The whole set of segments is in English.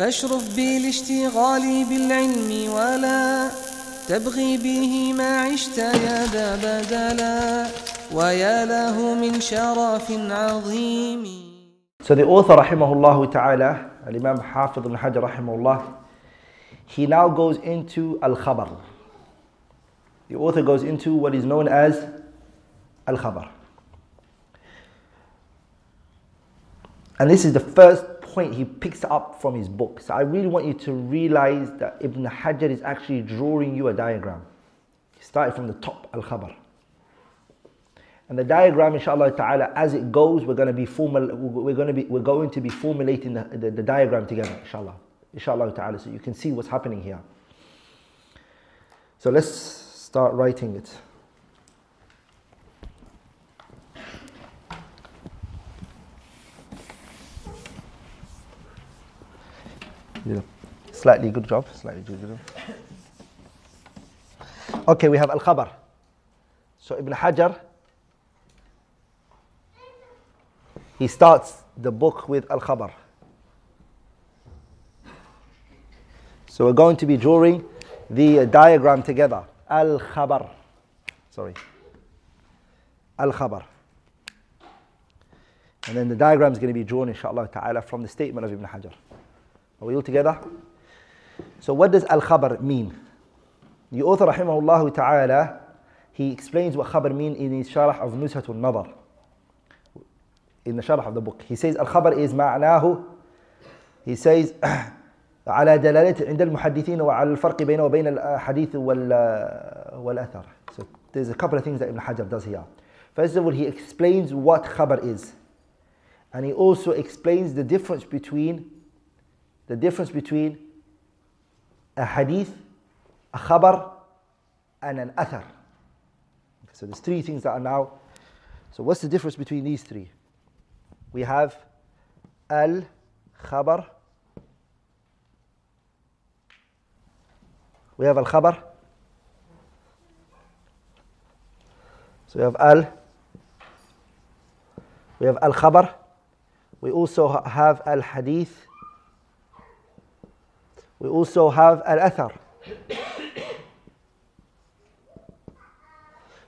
فاشرف بالاشتغال بالعلم ولا تبغي به ما عشت يا ذا بدلا ويا له من شرف عظيم So the author rahimahullah ta'ala, Al-Imam Hafiz ibn Hajar rahimahullah, he now goes into Al-Khabar. The author goes into what is known as Al-Khabar. And this is the first point he picks up from his book. So I really want you to realize that Ibn Hajar is actually drawing you a diagram. He started from the top, Al-Khabar. And the diagram, inshallah ta'ala, as it goes, we're going to be formal, we're going to be, we're going to be formulating the, the, the diagram together, inshallah. Inshallah ta'ala, so you can see what's happening here. So let's start writing it. Yeah. Slightly good job, slightly good job. Okay, we have Al-Khabar. So Ibn Hajar, he starts the book with Al Khabar. So we're going to be drawing the diagram together. Al Khabar. Sorry. Al Khabar. And then the diagram is going to be drawn, inshallah ta'ala, from the statement of Ibn Hajar. Are we all together? So, what does Al Khabar mean? The author, rahimahullah ta'ala, he explains what Khabar mean in his sharh of Nushatul Nadar in the sharh of the book. He says الخبر is معناه he says على دلالة عند المحدثين وعلى الفرق بينه وبين الحديث والأثر. So there's a couple of things that Ibn Hajar does here. First of all, he explains what khabar is. And he also explains the difference between the difference between a hadith, a khabar, and an athar. So there's three things that are now. So what's the difference between these three? we have al khabar we have al khabar so we have al we have al khabar we also have al hadith we also have al athar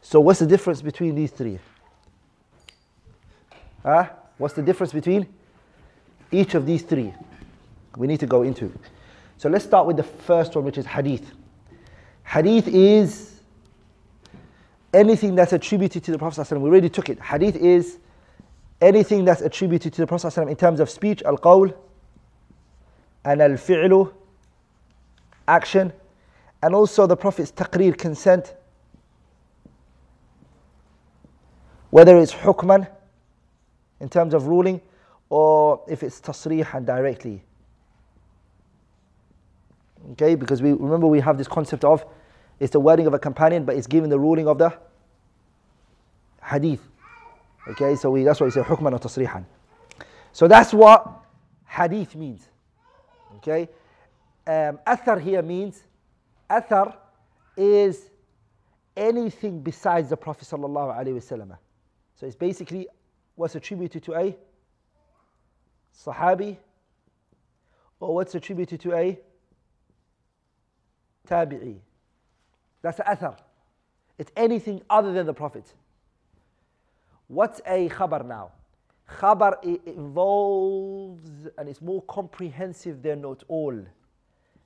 so what's the difference between these three huh? What's the difference between each of these three? We need to go into. So let's start with the first one, which is hadith. Hadith is anything that's attributed to the Prophet. We already took it. Hadith is anything that's attributed to the Prophet in terms of speech, al qawl, and al fi'lu, action, and also the Prophet's taqreer, consent, whether it's hukman in terms of ruling, or if it's tasrih directly. Okay, because we remember we have this concept of it's the wording of a companion, but it's given the ruling of the hadith. Okay, so we, that's why we say hukman or tasrihan. So that's what hadith means. Okay, um, athar here means athar is anything besides the Prophet sallallahu alaihi wasallam. So it's basically what's attributed to a Sahabi or what's attributed to a Tabi'i. That's the athar. It's anything other than the Prophet. What's a khabar now? Khabar involves and it's more comprehensive than not all.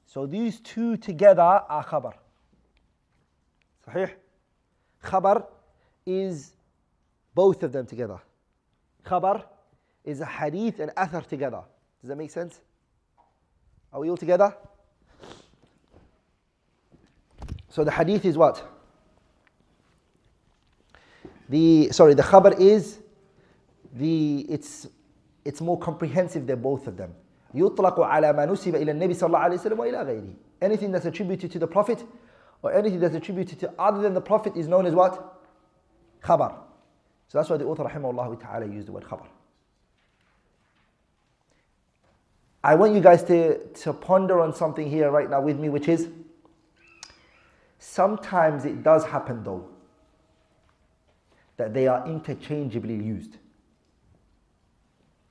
So these two together are khabar. Sahih? Khabar is both of them together. Khabar is a hadith and athar together. Does that make sense? Are we all together? So the hadith is what? The sorry, the khabar is the it's it's more comprehensive than both of them. يطلق على ما نسب إلى النبي صلى الله عليه وسلم وإلى غيره. Anything that's attributed to the Prophet or anything that's attributed to other than the Prophet is known as what? Khabar. So that's why the author rahimahullah ta'ala used the word khabar. I want you guys to, to ponder on something here right now with me, which is sometimes it does happen though that they are interchangeably used.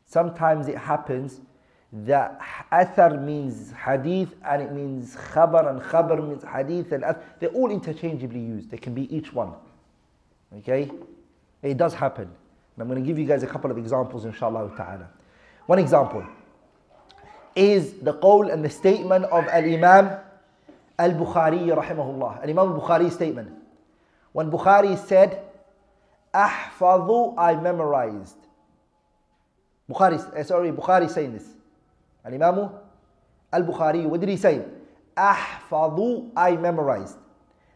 Sometimes it happens that athar means hadith and it means khabar and khabar means hadith and. They're all interchangeably used. They can be each one. Okay? It does happen. And I'm going to give you guys a couple of examples, inshallah ta'ala. One example is the qawl and the statement of Al Imam Al Bukhari, rahimahullah. Al Imam Al Bukhari's statement. When Bukhari said, Ahfadhu, I memorized. Bukhari, uh, sorry, Bukhari saying this. Did he say? Ahfadhu, I memorized.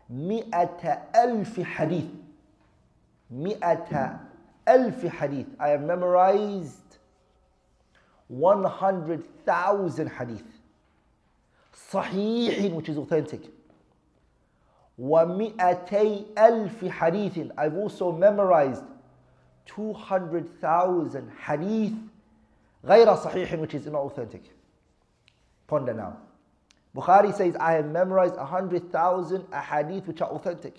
مئة ألف حديث مئة ألف حديث I have memorized 100,000 hadith صحيح which is authentic ومئتي ألف حديث I've also memorized 200,000 hadith غير صحيح which is not authentic ponder now Bukhari says I have memorized 100,000 ahadith which are authentic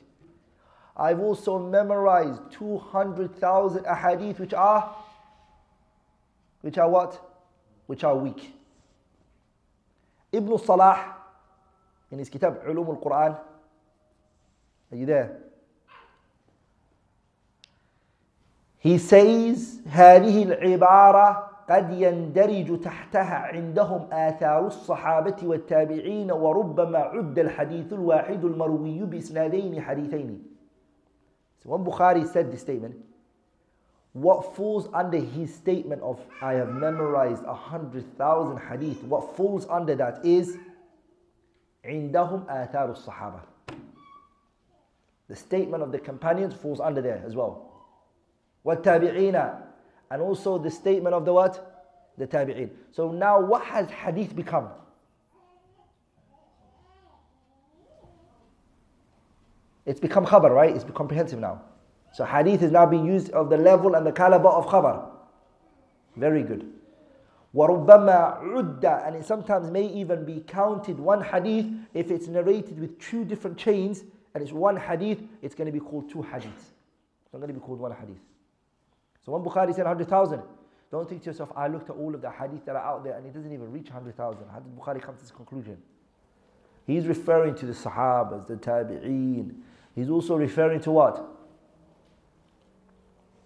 I've also memorized 200,000 ahadith which are which are what? Which are weak. Ibn Salah in his kitab Ulum al-Quran are you there? He says هذه العبارة قد يندرج تحتها عندهم آثار الصحابة والتابعين وربما عد الحديث الواحد المروي بإسنادين حديثين when Bukhari said this statement, what falls under his statement of I have memorized a hundred thousand hadith, what falls under that is عندهم آثار الصحابة. The statement of the companions falls under there as well. والتابعين and also the statement of the what? The tabi'in. So now what has hadith become? It's become khabar, right? It's comprehensive now. So hadith is now being used of the level and the caliber of khabar. Very good. وَرُبَّمَا عُدَّ And it sometimes may even be counted one hadith if it's narrated with two different chains and it's one hadith, it's going to be called two hadiths. It's not going to be called one hadith. When Bukhari said 100,000, don't think to yourself, I looked at all of the hadith that are out there and it doesn't even reach 100,000. How did Bukhari come to this conclusion? He's referring to the Sahabas, the Tabi'een. He's also referring to what?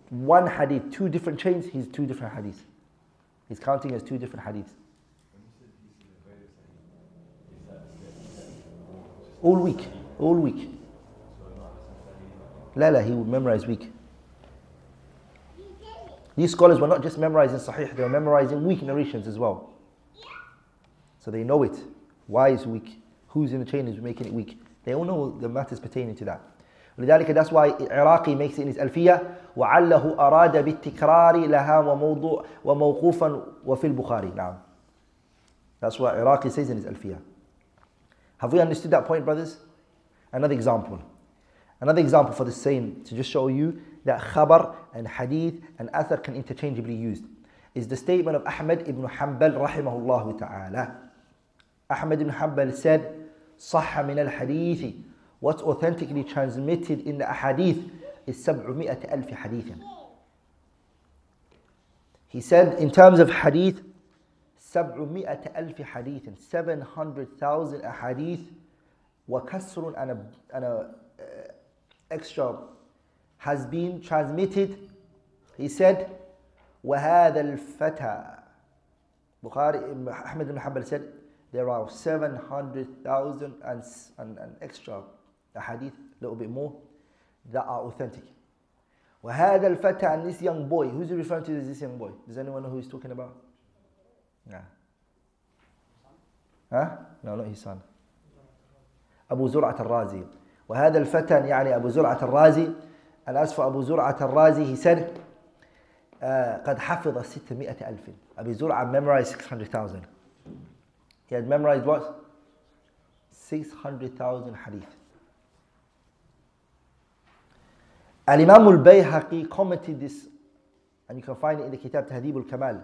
One hadith, two different chains, he's two different hadiths. He's counting as two different hadiths. All week, all week. La la, he would memorize week. These scholars were not just memorizing Sahih, they were memorizing weak narrations as well. So they know it. Why is weak? Who's in the chain is making it weak? They all know the matters pertaining to that. ولذلك that's why Iraqi makes it in his ألفية وعله أراد بالتكرار لها وموضوع وموقوفا وفي البخاري نعم That's what Iraqi says in his ألفية Have we understood that point brothers? Another example Another example for the same to just show you that khabar and hadith and athar can interchangeably used is the statement of Ahmad ibn Hanbal rahimahullah ta'ala. Ahmad ibn Hanbal said, صح من الحديث what's authentically transmitted in the ahadith is 700 ألف حديث. He said in terms of hadith 700 ألف حديث 700,000 ahadith وكسر and a, and a uh, extra has been transmitted. He said, وهذا الفتى Bukhari, Ahmed ibn Hanbal said, there are 700,000 and, and, and extra hadith, a little bit more, that are authentic. وهذا الفتى and this young boy, who's he referring to as this young boy? Does anyone know who he's talking about? Nah. Huh? No, not his son. أبو زرعة الرازي وهذا الفتى يعني أبو زرعة الرازي Zur'at al-Razi he said uh, قد حفظ 600 ألف Abu Zur'ah memorized 600,000 he had memorized what? 600,000 hadith Al-Imam al-Bayhaqi commented this and you can find it in the Kitab Tahdib al-Kamal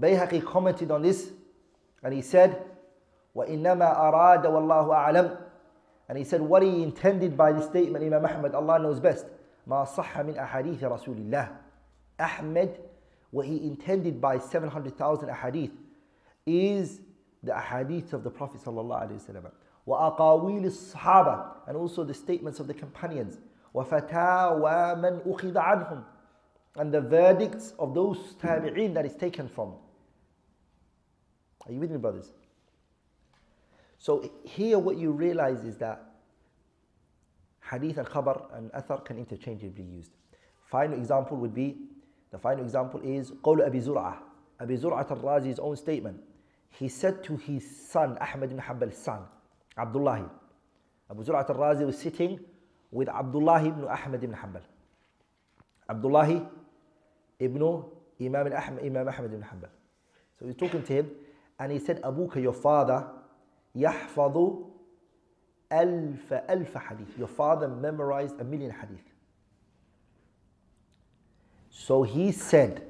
Bayhaqi commented on this and he said وإنما أراد والله أعلم and he said what he intended by this statement Imam Ahmad Allah knows best ما صح من أحاديث رسول الله Ahmed what he intended by 700,000 ahadith is the ahadith of the Prophet sallallahu alaihi wasallam. وأقاويل الصحابة and also the statements of the companions وفتاوى من أخذ عنهم and the verdicts of those tabi'in that is taken from. Are you with me brothers? So here what you realize is that hadith and khabar and athar can interchangeably be used. Final example would be, the final example is قول أبي زرعة Abi Zur'at al-Razi's own statement. He said to his son, Ahmad ibn Hanbal's son, Abdullah. Abu Zur'at al-Razi was sitting with Abdullah ibn Ahmad ibn Hanbal. Abdullah ibn Imam Ahmad, Imam Ahmad ibn Hanbal. So he's talking to him and he said, Abuka, your father, يحفظ ألف ألف hadith. Your father memorized a million hadith. So he said,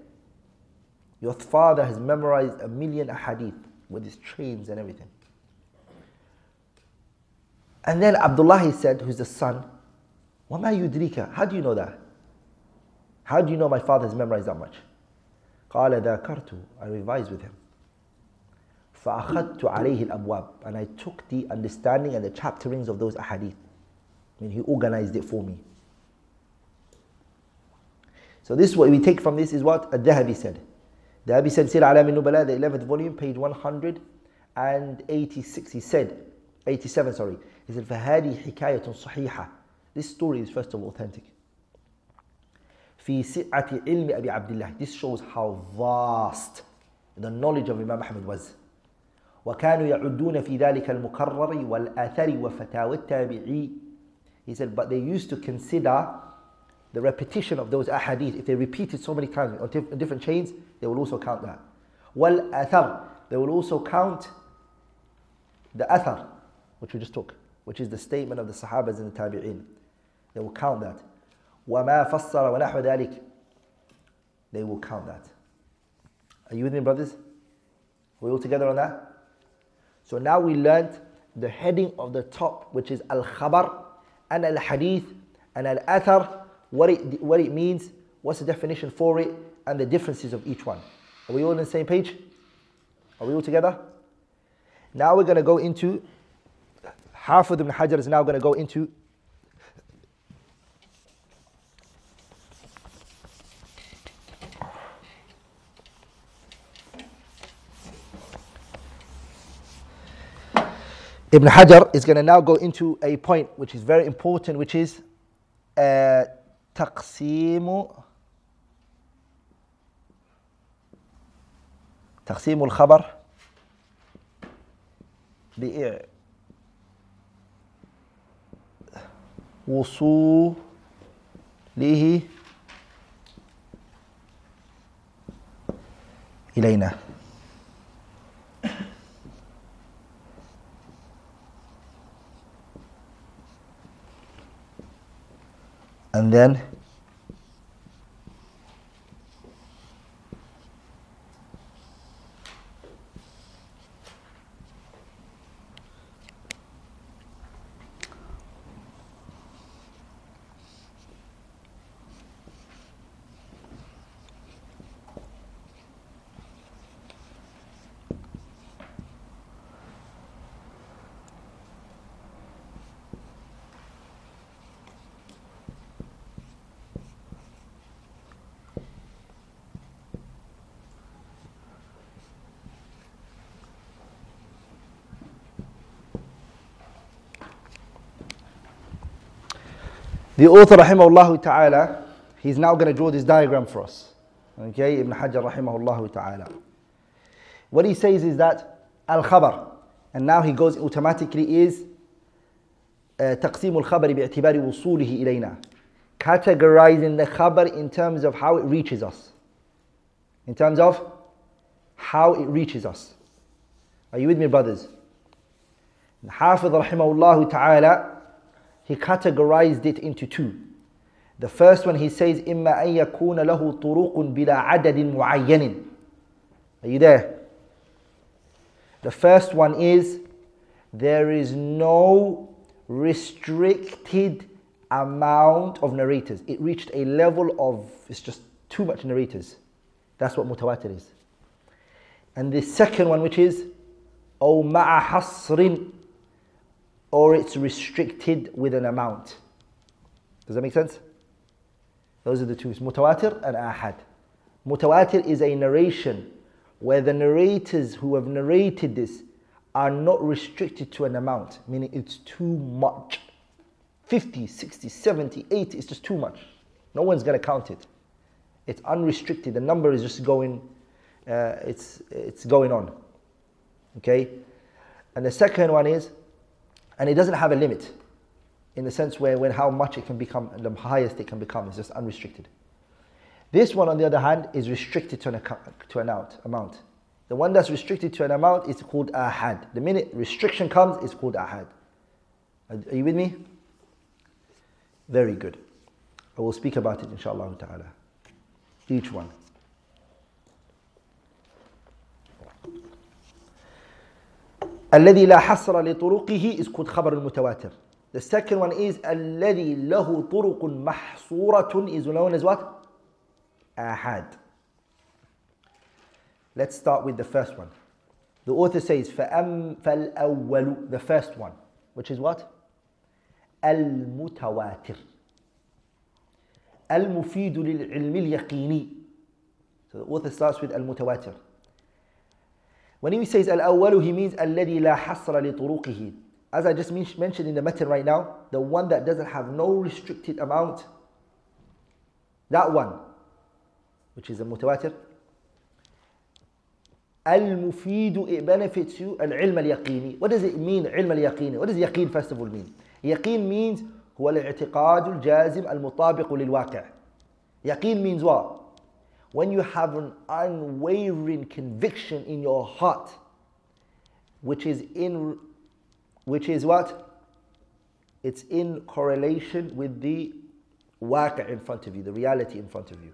Your father has memorized a million hadith with his trains and everything. And then Abdullah he said, who's the son, وَمَا يُدْرِكَ How do you know that? How do you know my father has memorized that much? قال ذاكرت I revised with him. فأخذت عليه الأبواب and I took the understanding and the chapterings of those ahadith. I mean he organized it for me. So this what we take from this is what Al-Dhahabi said. Dhahabi said Siyar A'lam Nubala the 11th volume page 186 he said. 87 sorry. He said فهذه حكاية صحيحة. This story is first of all authentic. في سعة علم أبي عبد الله. This shows how vast the knowledge of Imam Ahmad was. وكانوا يعدون في ذلك المكرر والآثر وفتاوى التابعي He said, but they used to consider the repetition of those ahadith. If they repeated so many times on different chains, they will also count that. Wal athar, they will also count the athar, which we just took, which is the statement of the Sahabas and the Tabi'in. They will count that. وَمَا فَصَّرَ وَنَحْوَ ذَلك They will count that. Are you with me, brothers? Are we all together on that? So now we learned the heading of the top, which is al-khabar and al-hadith and al-athar, what it, what it means, what's the definition for it, and the differences of each one. Are we all on the same page? Are we all together? Now we're going to go into, Hafiz ibn Hajar is now going to go into Ibn Hajar is going to now go into a point which is very important, which is uh, تقسيم تقسيم الخبر وصوله إلينا and then The author, rahimahullah ta'ala, he's now going to draw this diagram for us. Okay, Ibn Hajar, rahimahullah ta'ala. What he says is that al khabar, and now he goes automatically is تقسيم الخبر باعتبار وصوله إلينا categorizing the khabar in terms of how it reaches us in terms of how it reaches us are you with me brothers Hafiz rahimahullah ta'ala he categorized it into two. The first one he says, إِمَّا أَن يَكُونَ لَهُ طُرُقٌ بِلَا عَدَدٍ مُعَيَّنٍ Are you there? The first one is, there is no restricted amount of narrators. It reached a level of, it's just too much narrators. That's what mutawatir is. And the second one, which is أو مع حصر or it's restricted with an amount. Does that make sense? Those are the two, mutawatir and ahad. Mutawatir is a narration where the narrators who have narrated this are not restricted to an amount, meaning it's too much. 50, 60, 70, 80, it's just too much. No one's going to count it. It's unrestricted. The number is just going, uh, it's, it's going on. Okay? And the second one is, and it doesn't have a limit in the sense where when how much it can become, the highest it can become is just unrestricted. This one, on the other hand, is restricted to an, account, to an out, amount. The one that's restricted to an amount is called ahad. The minute restriction comes, it's called ahad. Are you with me? Very good. I will speak about it inshallah ta'ala. Each one. الذي لا حصر لطرقه is called خبر المتواتر. The second one is الذي له طرق محصورة is known as what? Ahad. Let's start with the first one. The author says فأم فالأول the first one which is what? المتواتر المفيد للعلم اليقيني So the author starts with المتواتر When he says الأول he means الذي لا حصر لطرقه As I just mentioned in the method right now, the one that doesn't have no restricted amount, that one, which is a mutawatir, المفيد it benefits you العلم اليقيني what does it mean علم اليقيني what does يقين first of all mean يقين means هو الاعتقاد الجازم المطابق للواقع يقين means what when you have an unwavering conviction in your heart, which is in which is what? It's in correlation with the waqa in front of you, the reality in front of you.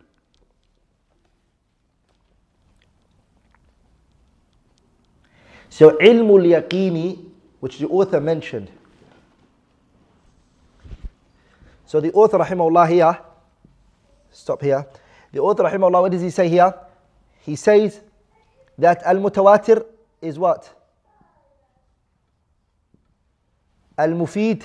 So ilmul yaqini, which the author mentioned. So the author rahimahullah here, stop here. The author rahimahullah, what does he say here? He says that al-mutawatir is what? Al-mufid.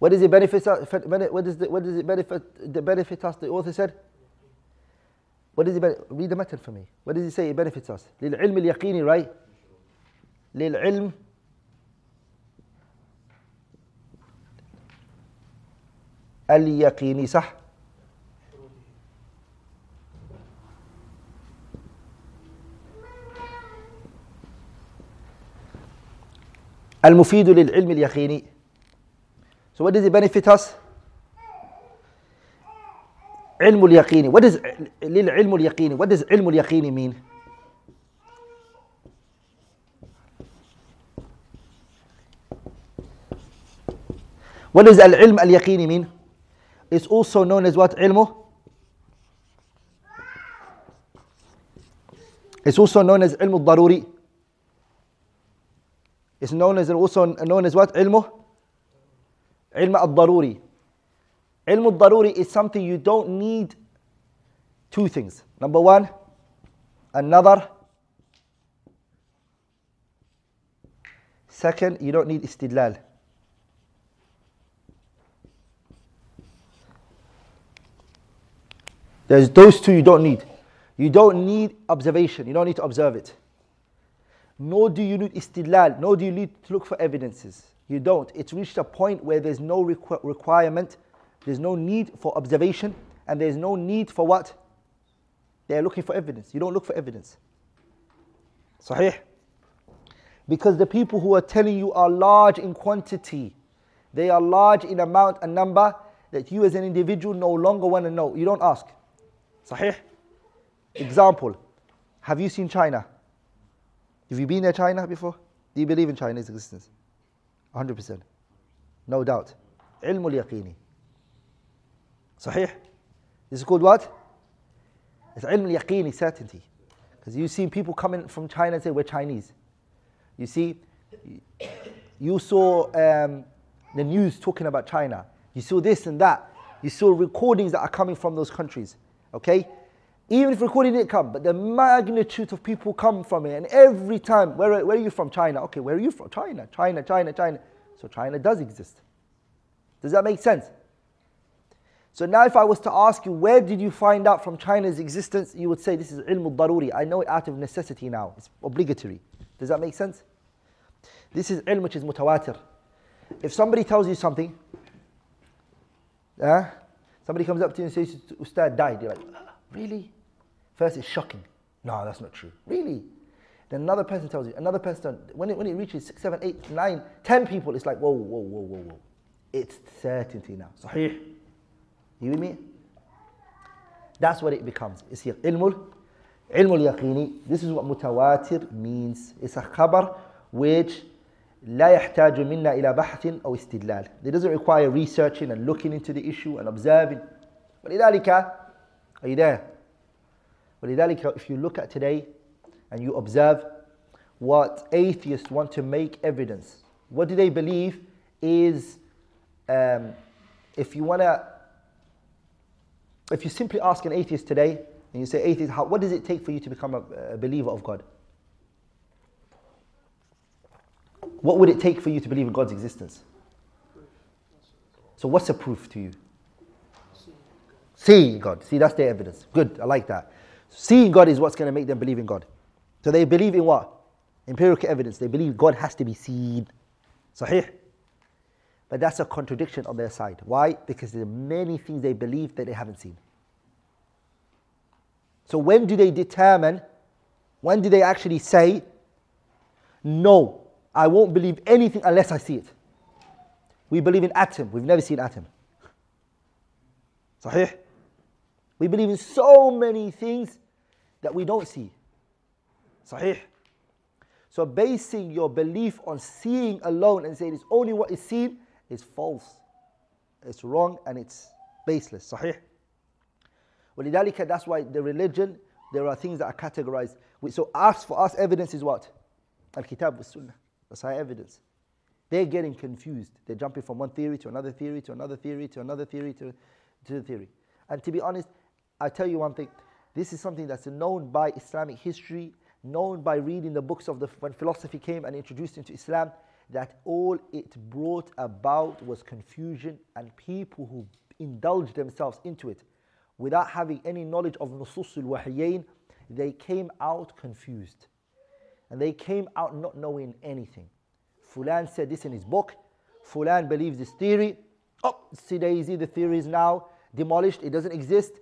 What does it benefit us? What does, the, what does it benefit, the benefit us? The author said what does it read the method for me? What does he say it benefits us? للعلم اليقيني right? للعلم اليقيني صح؟ المفيد للعلم اليقيني So what does it benefit us? علم اليقين what does للعلم اليقيني what does علم اليقيني mean what does العلم اليقيني mean it's also known as what علمه it's also known as علم الضروري It's known as also known as what? Ilmu? Ilm al-daruri. Ilm al-daruri is something you don't need two things. Number one, another. Second, you don't need istidlal. There's those two you don't need. You don't need observation. You don't need to observe it. Nor do you need istidlal. Nor do you need to look for evidences. You don't. It's reached a point where there's no requ- requirement there's no need for observation and there's no need for what? They're looking for evidence. You don't look for evidence. Sahih? Because the people who are telling you are large in quantity, they are large in amount and number that you as an individual no longer want to know. You don't ask. Sahih? Example Have you seen China? Have you been to China before? Do you believe in China's existence? 100%. No doubt. Ilmul yaqini. صحيح this is called what it's علم اليقيني certainty because you see people coming from China and say we're Chinese you see you saw um, the news talking about China you saw this and that you saw recordings that are coming from those countries Okay? Even if recording didn't come, but the magnitude of people come from it, and every time, where, where are you from? China. Okay, where are you from? China, China, China, China. So China does exist. Does that make sense? So now if I was to ask you, where did you find out from China's existence? You would say, this is ilm daruri. I know it out of necessity now. It's obligatory. Does that make sense? This is ilm which is mutawatir. If somebody tells you something, uh, somebody comes up to you and says, Ustad died. You're like, really? First it's shocking. No, that's not true. Really? Then another person tells you, another person, when it, when it reaches six, seven, eight, nine, ten people, it's like, whoa, whoa, whoa, whoa, whoa. It's certainty now. Sahih. You with me? That's what it becomes. It's here. Ilmul, ilmul yaqini. This is what mutawatir means. It's a khabar which لا يحتاج منا إلى بحث أو استدلال. It doesn't require researching and looking into the issue and observing. ولذلك are you there? ولذلك if you look at today and you observe what atheists want to make evidence, what do they believe is um, if you want to if you simply ask an atheist today and you say, atheist, how, what does it take for you to become a, a believer of God? What would it take for you to believe in God's existence? So, what's the proof to you? Seeing God. See, that's their evidence. Good, I like that. Seeing God is what's going to make them believe in God. So, they believe in what? Empirical evidence. They believe God has to be seen. Sahih? But that's a contradiction on their side. Why? Because there are many things they believe that they haven't seen. So when do they determine, when do they actually say, no, I won't believe anything unless I see it? We believe in atom. We've never seen atom. Sahih? We believe in so many things that we don't see. Sahih? So basing your belief on seeing alone and saying it's only what is seen is false. It's wrong and it's baseless. Sahih. ولذلك that's why the religion, there are things that are categorized. So ask for us, evidence is what? Al-Kitab wa Sunnah. That's our evidence. They're getting confused. They're jumping from one theory to another theory to another theory to another theory to, to the theory. And to be honest, I tell you one thing. This is something that's known by Islamic history, known by reading the books of the when philosophy came and introduced into Islam that all it brought about was confusion and people who indulged themselves into it without having any knowledge of Nusus al they came out confused. And they came out not knowing anything. Fulan said this in his book. Fulan believes this theory. Oh, Sidaisi, the theory is now demolished. It doesn't exist.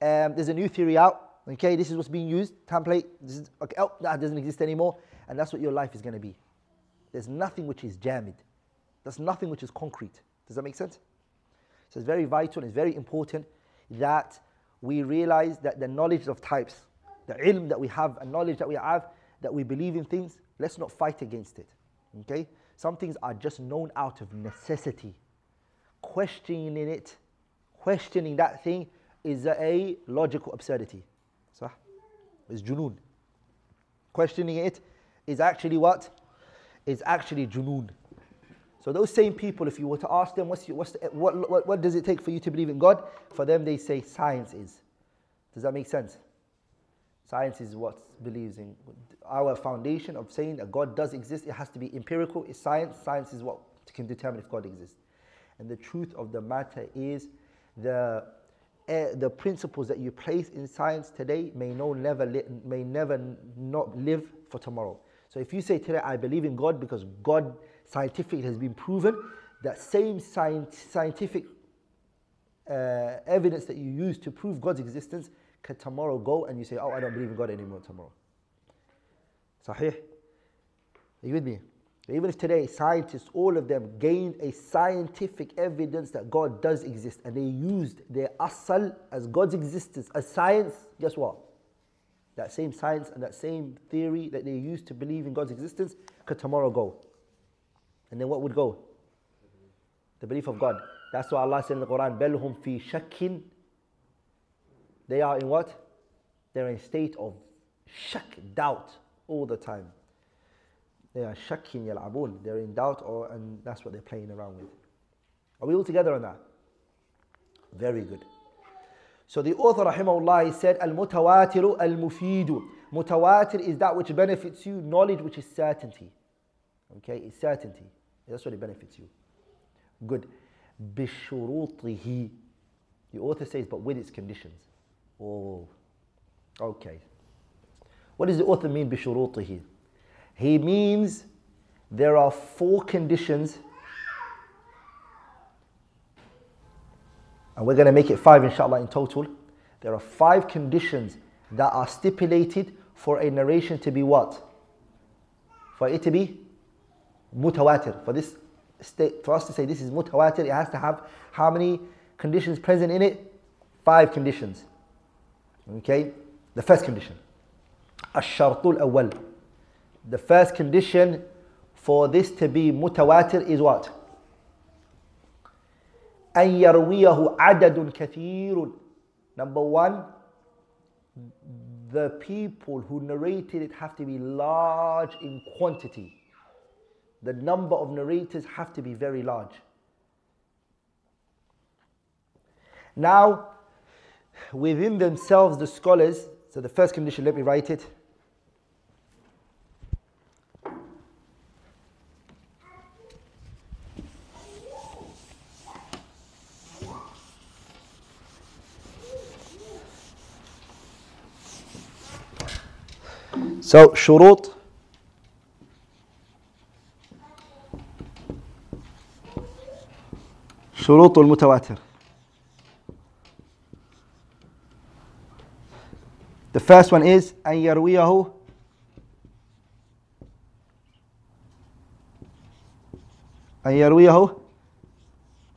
Um, there's a new theory out. Okay, this is what's being used. Template. This is, okay, oh, that doesn't exist anymore. And that's what your life is going to be. There's nothing which is jammed. There's nothing which is concrete. Does that make sense? So it's very vital, it's very important that we realize that the knowledge of types, the ilm that we have, and knowledge that we have, that we believe in things, let's not fight against it. Okay? Some things are just known out of necessity. Questioning it, questioning that thing is a logical absurdity. So, it's junoon. Questioning it is actually what? is actually junoon. So those same people, if you were to ask them, what's, what's the, what, what, what does it take for you to believe in God? For them, they say science is. Does that make sense? Science is what believes in our foundation of saying that God does exist. It has to be empirical. It's science. Science is what can determine if God exists. And the truth of the matter is the uh, the principles that you place in science today may no never may never not live for tomorrow. So if you say today, I believe in God because God scientific has been proven, that same scientific uh, evidence that you use to prove God's existence can tomorrow go and you say, oh, I don't believe in God anymore tomorrow. Sahih? Are you with me? Even if today scientists, all of them, gained a scientific evidence that God does exist and they used their asal as God's existence, as science, guess what? That same science and that same theory that they used to believe in God's existence could tomorrow go. And then what would go? The belief of God. That's why Allah said in the Quran, Belhum fi shakin. They are in what? They're in state of shak, doubt, all the time. They are shakkin yal'abun. They're in doubt, or, and that's what they're playing around with. Are we all together on that? Very good. So the author, rahimahullah, he said, Al-mutawatiru al-mufidu. Mutawatir is that which benefits you, knowledge which is certainty. Okay, it's certainty. That's what it benefits you. Good. Bishurutihi. The author says, but with its conditions. Oh, okay. What does the author mean, bishurutihi? He means there are four conditions, and we're going to make it five, inshallah, in total. There are five conditions that are stipulated for a narration to be what? For it to be mutawatir. For this state, for us to say this is mutawatir, it has to have how many conditions present in it? Five conditions. Okay? The first condition. الشرط الأول. The first condition for this to be mutawatir is what? أن يرويه عدد كثير. Number one, the people who narrated it have to be large in quantity. The number of narrators have to be very large. Now, within themselves, the scholars, so the first condition, let me write it. So, شروط شروط المتواتر. The first one is أن يرويه أن يرويه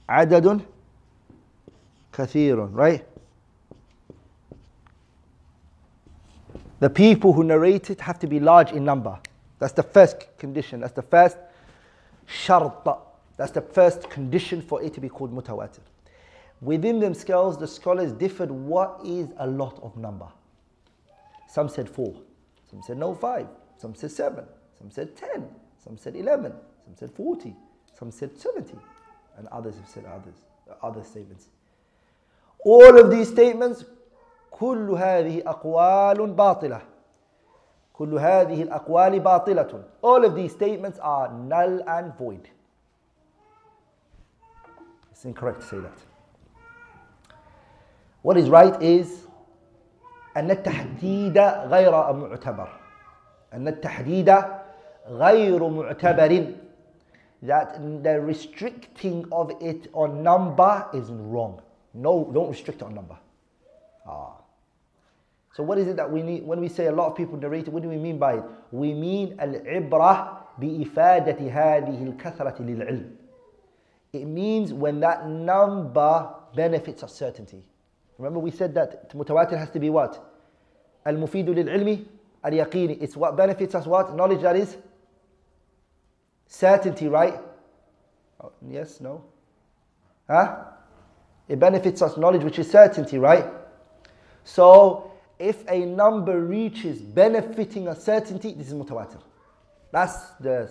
عدد كثير right The people who narrate it have to be large in number. That's the first condition. That's the first shart. That's the first condition for it to be called mutawatir. Within themselves, the scholars differed what is a lot of number. Some said four, some said no five, some said seven, some said ten, some said eleven, some said forty, some said seventy, and others have said others, other statements. All of these statements كل هذه أقوال باطلة كل هذه الأقوال باطلة All of these statements are null and void. It's incorrect to say that. What is right is أن التحديد غير معتبر أن التحديد غير معتبر that the restricting of it on number is wrong. No, don't restrict on number. Ah. So what is it that we need, when we say a lot of people narrate it, what do we mean by it? We mean al-ibrah bi-ifadati hadihi al-kathrati lil-ilm. It means when that number benefits us certainty. Remember we said that mutawatir has to be what? Al-mufidu lil-ilmi al-yaqini. It's what benefits us what? Knowledge that is certainty, right? Oh, yes, no? Huh? It benefits us knowledge which is certainty, right? So if a number reaches benefiting a certainty, this is mutawatir. That's the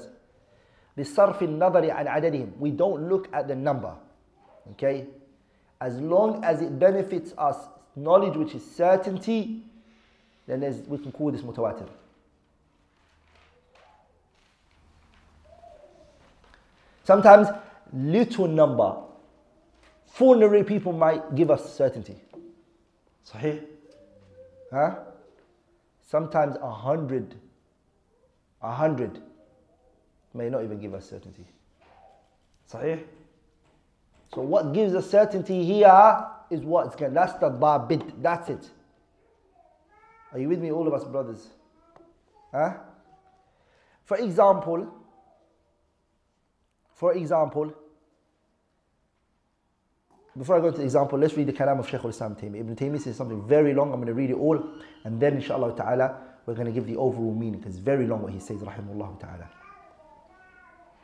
بصرف النظر عن عددهم. We don't look at the number. Okay? As long as it benefits us knowledge which is certainty, then we can call this mutawatir. Sometimes little number, four people might give us certainty. Sahih? Huh? Sometimes a hundred, a hundred may not even give us certainty. Sahih? So what gives us certainty here is what's going that's the babid, that's it. Are you with me, all of us brothers? Huh? For example, for example, before I go into the example, let's read the kalam of Shaykh al-Islam. Ibn Taymiyyah says something very long. I'm going to read it all. And then inshallah ta'ala, we're going to give the overall meaning. Because it's very long what he says, rahimahullah ta'ala.